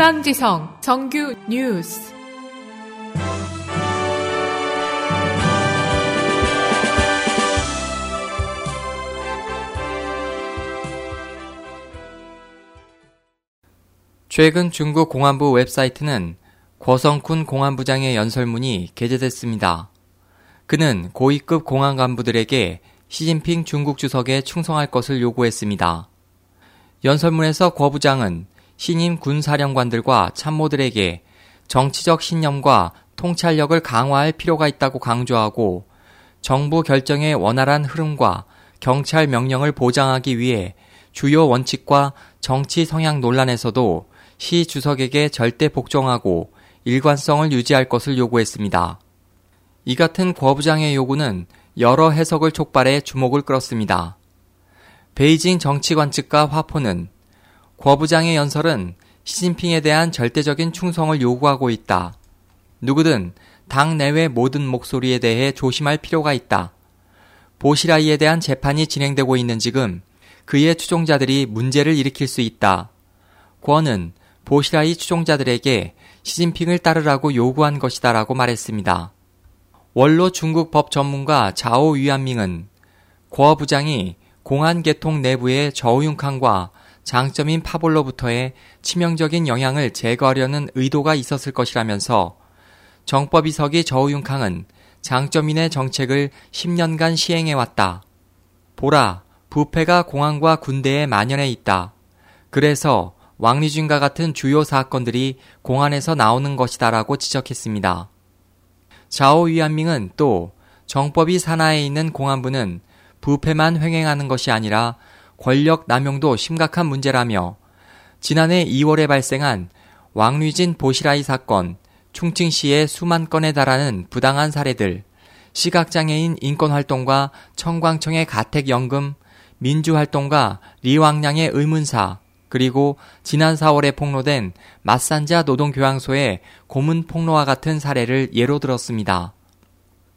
희망지성 정규 뉴스 최근 중국 공안부 웹사이트는 권성쿤 공안부장의 연설문이 게재됐습니다. 그는 고위급 공안 간부들에게 시진핑 중국 주석에 충성할 것을 요구했습니다. 연설문에서 권 부장은 신임 군사령관들과 참모들에게 정치적 신념과 통찰력을 강화할 필요가 있다고 강조하고 정부 결정의 원활한 흐름과 경찰 명령을 보장하기 위해 주요 원칙과 정치 성향 논란에서도 시 주석에게 절대 복종하고 일관성을 유지할 것을 요구했습니다. 이 같은 권 부장의 요구는 여러 해석을 촉발해 주목을 끌었습니다. 베이징 정치관 측과 화포는 권 부장의 연설은 시진핑에 대한 절대적인 충성을 요구하고 있다. 누구든 당 내외 모든 목소리에 대해 조심할 필요가 있다. 보시라이에 대한 재판이 진행되고 있는 지금 그의 추종자들이 문제를 일으킬 수 있다. 권은 보시라이 추종자들에게 시진핑을 따르라고 요구한 것이다라고 말했습니다. 원로 중국 법 전문가 자오 위안밍은 권 부장이 공안 계통 내부의 저우융캉과 장점인 파볼로부터의 치명적인 영향을 제거하려는 의도가 있었을 것이라면서 정법 이석이 저우융캉은 장점인의 정책을 10년간 시행해왔다. 보라, 부패가 공안과 군대에 만연해 있다. 그래서 왕리준과 같은 주요 사건들이 공안에서 나오는 것이다라고 지적했습니다. 자오 위안밍은 또 정법이 산하에 있는 공안부는 부패만 횡행하는 것이 아니라 권력 남용도 심각한 문제라며 지난해 2월에 발생한 왕류진 보시라이 사건, 충칭시의 수만 건에 달하는 부당한 사례들, 시각장애인 인권활동과 청광청의 가택연금, 민주활동가 리왕량의 의문사, 그리고 지난 4월에 폭로된 마산자 노동교양소의 고문 폭로와 같은 사례를 예로 들었습니다.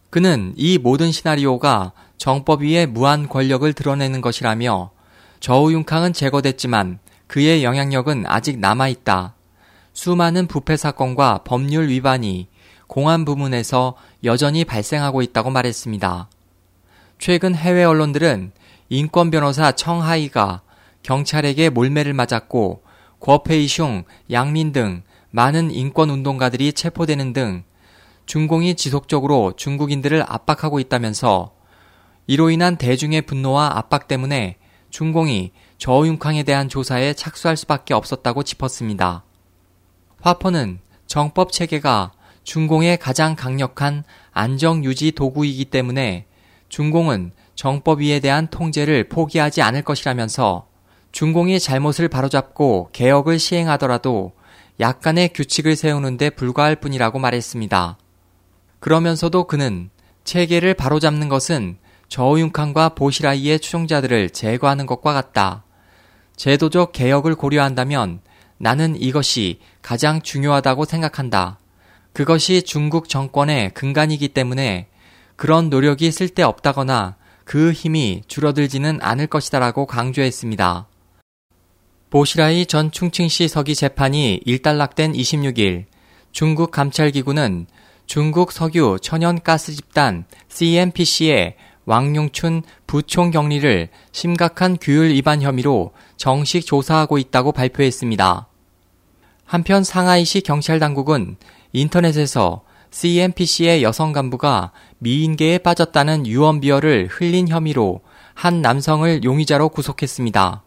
그는 이 모든 시나리오가 정법 위에 무한 권력을 드러내는 것이라며 저우융캉은 제거됐지만 그의 영향력은 아직 남아있다. 수많은 부패 사건과 법률 위반이 공안 부문에서 여전히 발생하고 있다고 말했습니다. 최근 해외 언론들은 인권 변호사 청하이가 경찰에게 몰매를 맞았고 궈페이슝, 양민 등 많은 인권 운동가들이 체포되는 등 중공이 지속적으로 중국인들을 압박하고 있다면서 이로 인한 대중의 분노와 압박 때문에 중공이 저우융캉에 대한 조사에 착수할 수밖에 없었다고 짚었습니다. 화퍼는 정법 체계가 중공의 가장 강력한 안정 유지 도구이기 때문에 중공은 정법위에 대한 통제를 포기하지 않을 것이라면서 중공이 잘못을 바로잡고 개혁을 시행하더라도 약간의 규칙을 세우는데 불과할 뿐이라고 말했습니다. 그러면서도 그는 체계를 바로잡는 것은 저우융칸과 보시라이의 추종자들을 제거하는 것과 같다. 제도적 개혁을 고려한다면 나는 이것이 가장 중요하다고 생각한다. 그것이 중국 정권의 근간이기 때문에 그런 노력이 쓸데없다거나 그 힘이 줄어들지는 않을 것이다라고 강조했습니다. 보시라이 전 충칭시 서기 재판이 일단락된 26일 중국 감찰기구는 중국 석유 천연가스 집단 CNPC의 왕용춘 부총 경리를 심각한 규율 위반 혐의로 정식 조사하고 있다고 발표했습니다. 한편 상하이시 경찰 당국은 인터넷에서 CNPC의 여성 간부가 미인계에 빠졌다는 유언비어를 흘린 혐의로 한 남성을 용의자로 구속했습니다.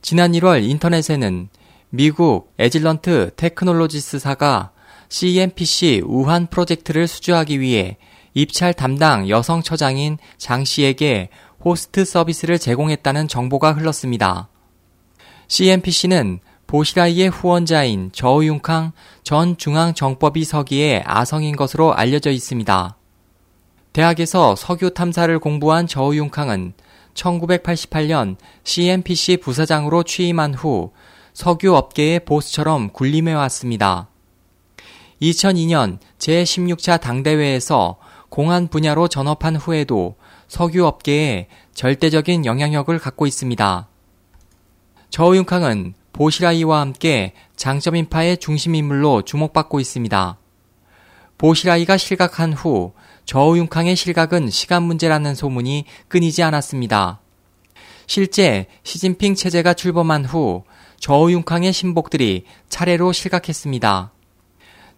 지난 1월 인터넷에는 미국 애질런트 테크놀로지스사가 CNPC 우한 프로젝트를 수주하기 위해 입찰 담당 여성 처장인 장 씨에게 호스트 서비스를 제공했다는 정보가 흘렀습니다. CNPC는 보시라이의 후원자인 저우융캉 전 중앙정법위 서기의 아성인 것으로 알려져 있습니다. 대학에서 석유 탐사를 공부한 저우융캉은 1988년 CNPC 부사장으로 취임한 후 석유 업계의 보스처럼 군림해 왔습니다. 2002년 제16차 당대회에서 공안 분야로 전업한 후에도 석유 업계에 절대적인 영향력을 갖고 있습니다. 저우융캉은 보시라이와 함께 장점 인파의 중심 인물로 주목받고 있습니다. 보시라이가 실각한 후 저우융캉의 실각은 시간 문제라는 소문이 끊이지 않았습니다. 실제 시진핑 체제가 출범한 후 저우융캉의 신복들이 차례로 실각했습니다.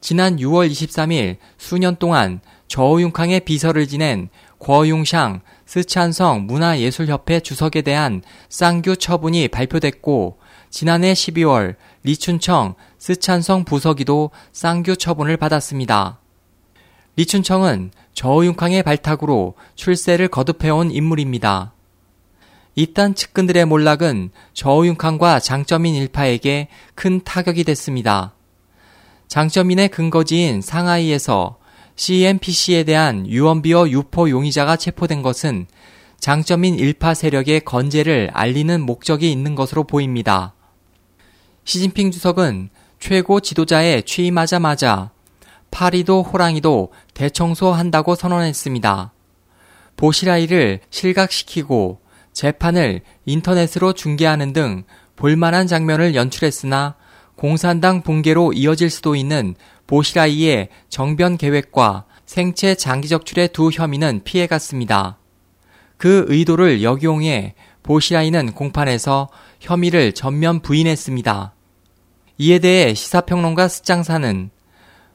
지난 6월 23일 수년 동안 저우융캉의 비서를 지낸 궈융샹 스촨성 문화예술협회 주석에 대한 쌍규 처분이 발표됐고 지난해 12월 리춘청 스촨성 부서기도 쌍규 처분을 받았습니다. 리춘청은 저우융캉의 발탁으로 출세를 거듭해온 인물입니다. 이딴 측근들의 몰락은 저우융캉과 장점인 일파에게 큰 타격이 됐습니다. 장점인의 근거지인 상하이에서 CNPC에 대한 유언비어 유포 용의자가 체포된 것은 장점인 일파 세력의 건재를 알리는 목적이 있는 것으로 보입니다. 시진핑 주석은 최고 지도자에 취임하자마자 파리도 호랑이도 대청소한다고 선언했습니다. 보시라이를 실각시키고 재판을 인터넷으로 중계하는 등 볼만한 장면을 연출했으나 공산당 붕괴로 이어질 수도 있는 보시라이의 정변 계획과 생체 장기 적출의 두 혐의는 피해갔습니다. 그 의도를 역용해 보시라이는 공판에서 혐의를 전면 부인했습니다. 이에 대해 시사평론가 스장사는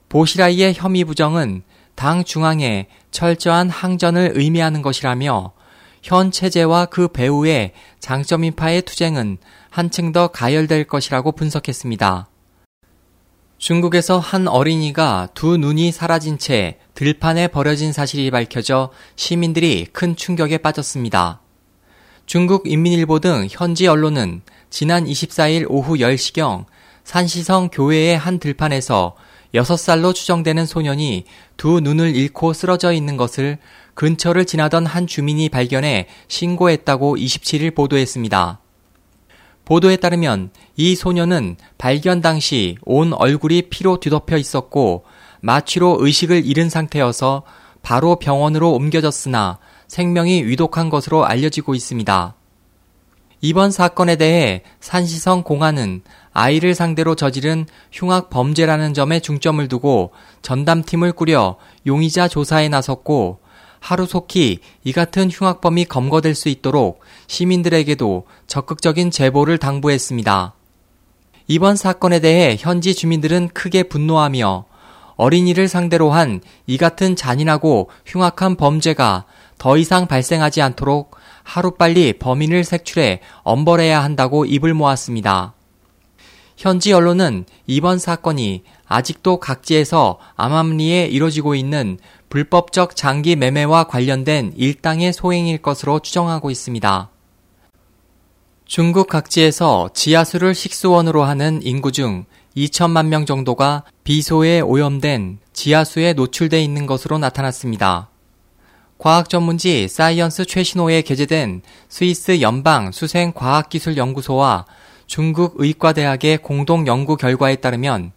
보시라이의 혐의 부정은 당 중앙의 철저한 항전을 의미하는 것이라며 현 체제와 그 배후의 장점인파의 투쟁은 한층 더 가열될 것이라고 분석했습니다. 중국에서 한 어린이가 두 눈이 사라진 채 들판에 버려진 사실이 밝혀져 시민들이 큰 충격에 빠졌습니다. 중국 인민일보 등 현지 언론은 지난 24일 오후 10시경 산시성 교회의 한 들판에서 6살로 추정되는 소년이 두 눈을 잃고 쓰러져 있는 것을 근처를 지나던 한 주민이 발견해 신고했다고 27일 보도했습니다. 보도에 따르면 이 소년은 발견 당시 온 얼굴이 피로 뒤덮여 있었고 마취로 의식을 잃은 상태여서 바로 병원으로 옮겨졌으나 생명이 위독한 것으로 알려지고 있습니다. 이번 사건에 대해 산시성 공안은 아이를 상대로 저지른 흉악 범죄라는 점에 중점을 두고 전담팀을 꾸려 용의자 조사에 나섰고 하루속히 이 같은 흉악범이 검거될 수 있도록 시민들에게도 적극적인 제보를 당부했습니다. 이번 사건에 대해 현지 주민들은 크게 분노하며 어린이를 상대로 한 이 같은 잔인하고 흉악한 범죄가 더 이상 발생하지 않도록 하루빨리 범인을 색출해 엄벌해야 한다고 입을 모았습니다. 현지 언론은 이번 사건이 아직도 각지에서 암암리에 이뤄지고 있는 불법적 장기 매매와 관련된 일당의 소행일 것으로 추정하고 있습니다. 중국 각지에서 지하수를 식수원으로 하는 인구 중 2천만 명 정도가 비소에 오염된 지하수에 노출돼 있는 것으로 나타났습니다. 과학 전문지 사이언스 최신호에 게재된 스위스 연방 수생과학기술연구소와 중국 의과대학의 공동 연구 결과에 따르면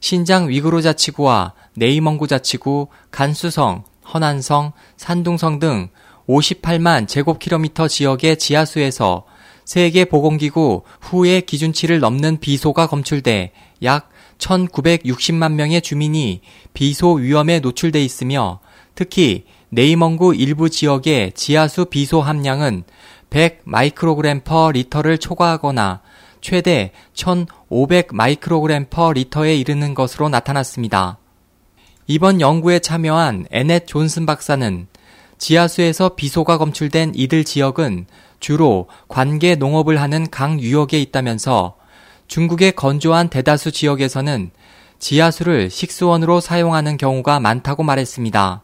신장 위구르 자치구와 네이멍구 자치구, 간수성, 허난성, 산둥성 등 58만 제곱킬로미터 지역의 지하수에서 세계 보건기구 후의 기준치를 넘는 비소가 검출돼 약 1960만 명의 주민이 비소 위험에 노출돼 있으며 특히 네이멍구 일부 지역의 지하수 비소 함량은 100 마이크로그램 per 리터를 초과하거나 최대 1500 마이크로그램 per 리터에 이르는 것으로 나타났습니다. 이번 연구에 참여한 에넷 존슨 박사는 지하수에서 비소가 검출된 이들 지역은 주로 관개 농업을 하는 강 유역에 있다면서 중국의 건조한 대다수 지역에서는 지하수를 식수원으로 사용하는 경우가 많다고 말했습니다.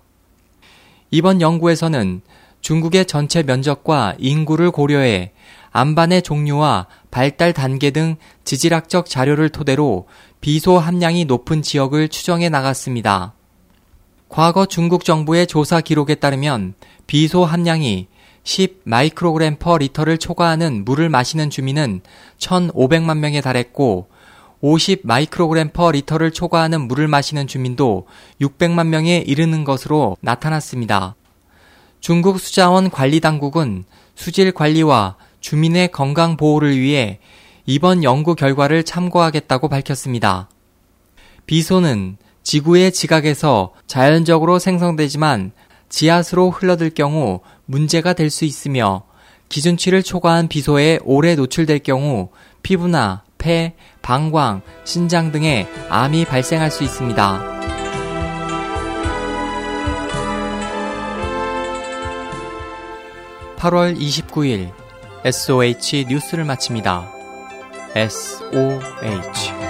이번 연구에서는 중국의 전체 면적과 인구를 고려해 암반의 종류와 발달 단계 등 지질학적 자료를 토대로 비소 함량이 높은 지역을 추정해 나갔습니다. 과거 중국 정부의 조사 기록에 따르면 비소 함량이 10 마이크로그램 per 리터를 초과하는 물을 마시는 주민은 1,500만 명에 달했고 50 마이크로그램 per 리터를 초과하는 물을 마시는 주민도 600만 명에 이르는 것으로 나타났습니다. 중국 수자원 관리 당국은 수질 관리와 주민의 건강 보호를 위해 이번 연구 결과를 참고하겠다고 밝혔습니다. 비소는 지구의 지각에서 자연적으로 생성되지만 지하수로 흘러들 경우 문제가 될 수 있으며 기준치를 초과한 비소에 오래 노출될 경우 피부나 폐, 방광, 신장 등의 암이 발생할 수 있습니다. (8월 29일) SOH 뉴스를 마칩니다. SOH